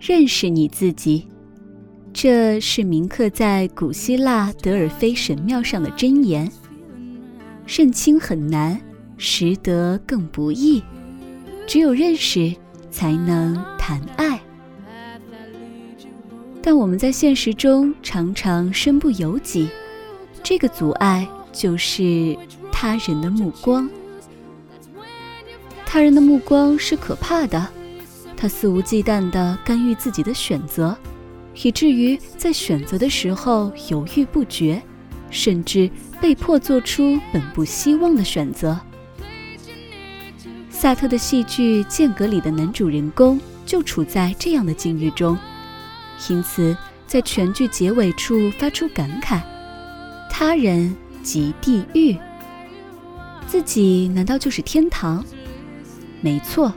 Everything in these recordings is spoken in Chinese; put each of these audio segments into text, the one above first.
认识你自己，这是铭刻在古希腊德尔菲神庙上的箴言。认清很难，识得更不易。只有认识，才能谈爱。但我们在现实中常常身不由己，这个阻碍就是他人的目光。他人的目光是可怕的。他肆无忌惮地干预自己的选择，以至于在选择的时候犹豫不决，甚至被迫做出本不希望的选择。萨特的戏剧《间隔》里的男主人公就处在这样的境遇中，因此在全剧结尾处发出感慨：“他人即地狱，自己难道就是天堂？”没错。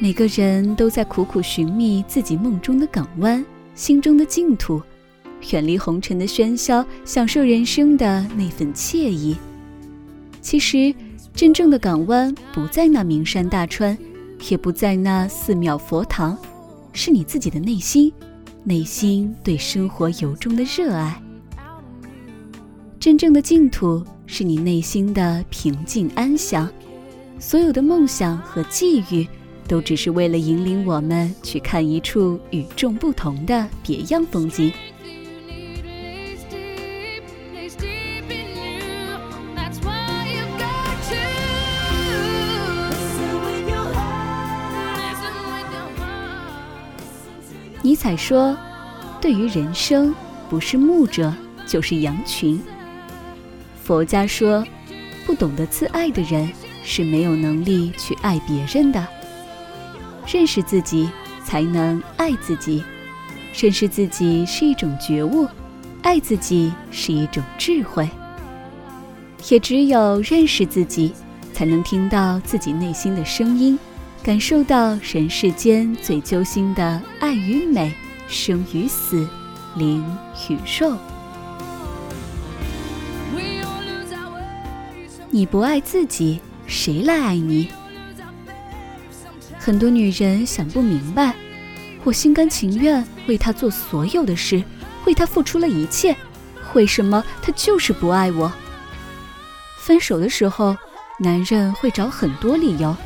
每个人都在苦苦寻觅自己梦中的港湾，心中的净土，远离红尘的喧嚣，享受人生的那份惬意。其实，真正的港湾不在那名山大川，也不在那寺庙佛堂，是你自己的内心，内心对生活由衷的热爱。真正的净土是你内心的平静安详，所有的梦想和际遇。都只是为了引领我们去看一处与众不同的别样风景。尼采说：“对于人生，不是牧者，就是羊群。”佛家说：“不懂得自爱的人，是没有能力去爱别人的。”认识自己，才能爱自己。认识自己是一种觉悟，爱自己是一种智慧。也只有认识自己，才能听到自己内心的声音，感受到人世间最揪心的爱与美、生与死、灵与肉。你不爱自己，谁来爱你？很多女人想不明白，我心甘情愿为他做所有的事，为他付出了一切，为什么他就是不爱我？分手的时候，男人会找很多理由，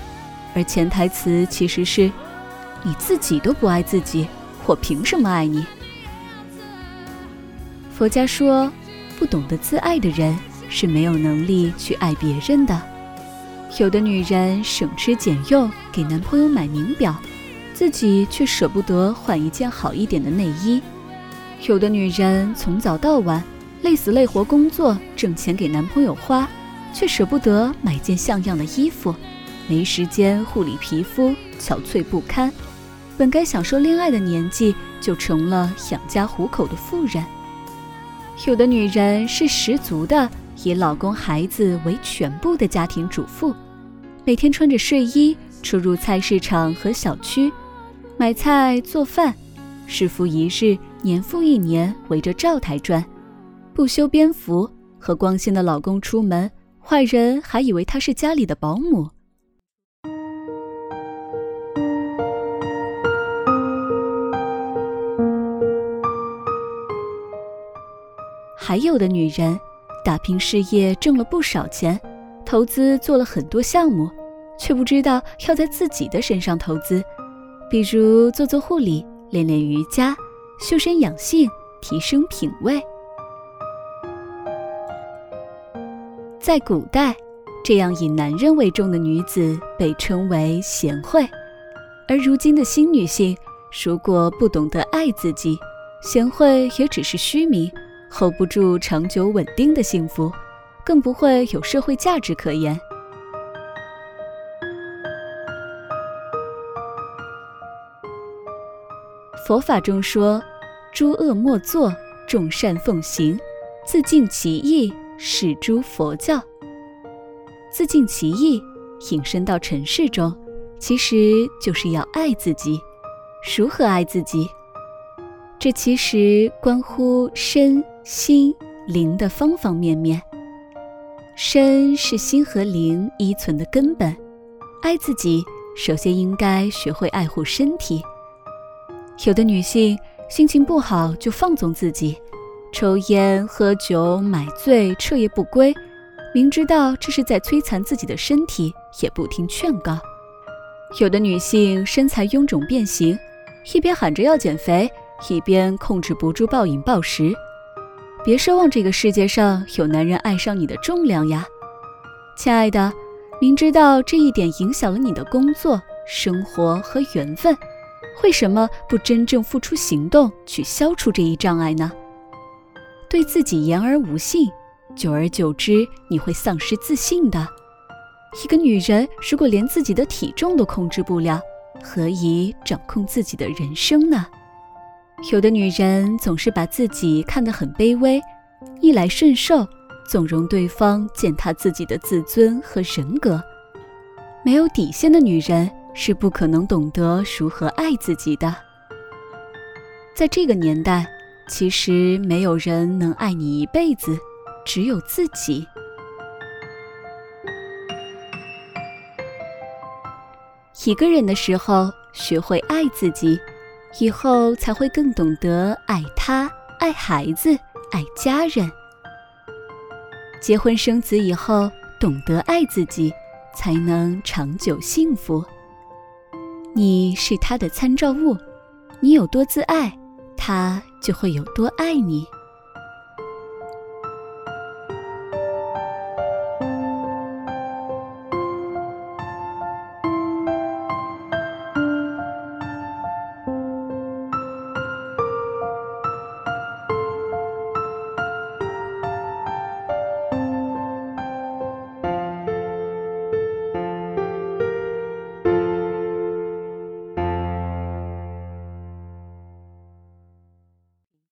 而潜台词其实是：你自己都不爱自己，我凭什么爱你？佛家说，不懂得自爱的人是没有能力去爱别人的。有的女人省吃俭用给男朋友买名表，自己却舍不得换一件好一点的内衣；有的女人从早到晚累死累活工作挣钱给男朋友花，却舍不得买件像样的衣服，没时间护理皮肤，憔悴不堪。本该享受恋爱的年纪，就成了养家糊口的妇人。有的女人是十足的以老公孩子为全部的家庭主妇。每天穿着睡衣出入菜市场和小区，买菜做饭，日复一日，年复一年，围着灶台转，不修边幅，和光鲜的老公出门，坏人还以为她是家里的保姆。还有的女人，打拼事业挣了不少钱，投资做了很多项目。却不知道要在自己的身上投资，比如做做护理、练练瑜伽、修身养性、提升品味。在古代，这样以男人为重的女子被称为贤惠，而如今的新女性，如果不懂得爱自己，贤惠也只是虚名，hold 不住长久稳定的幸福，更不会有社会价值可言。佛法中说：“诸恶莫作，众善奉行，自尽其意，是诸佛教。”自尽其意，引申到尘世中，其实就是要爱自己。如何爱自己？这其实关乎身心灵的方方面面。身是心和灵依存的根本，爱自己首先应该学会爱护身体。有的女性心情不好就放纵自己，抽烟、喝酒、买醉、彻夜不归，明知道这是在摧残自己的身体，也不听劝告。有的女性身材臃肿变形，一边喊着要减肥，一边控制不住暴饮暴食。别奢望这个世界上有男人爱上你的重量呀，亲爱的，明知道这一点影响了你的工作、生活和缘分，为什么不真正付出行动去消除这一障碍呢？对自己言而无信，久而久之你会丧失自信的。一个女人如果连自己的体重都控制不了，何以掌控自己的人生呢？有的女人总是把自己看得很卑微，逆来顺受，纵容对方践踏自己的自尊和人格。没有底线的女人是不可能懂得如何爱自己的。在这个年代，其实没有人能爱你一辈子，只有自己。一个人的时候，学会爱自己，以后才会更懂得爱他、爱孩子、爱家人。结婚生子以后，懂得爱自己，才能长久幸福。你是他的参照物，你有多自爱，他就会有多爱你。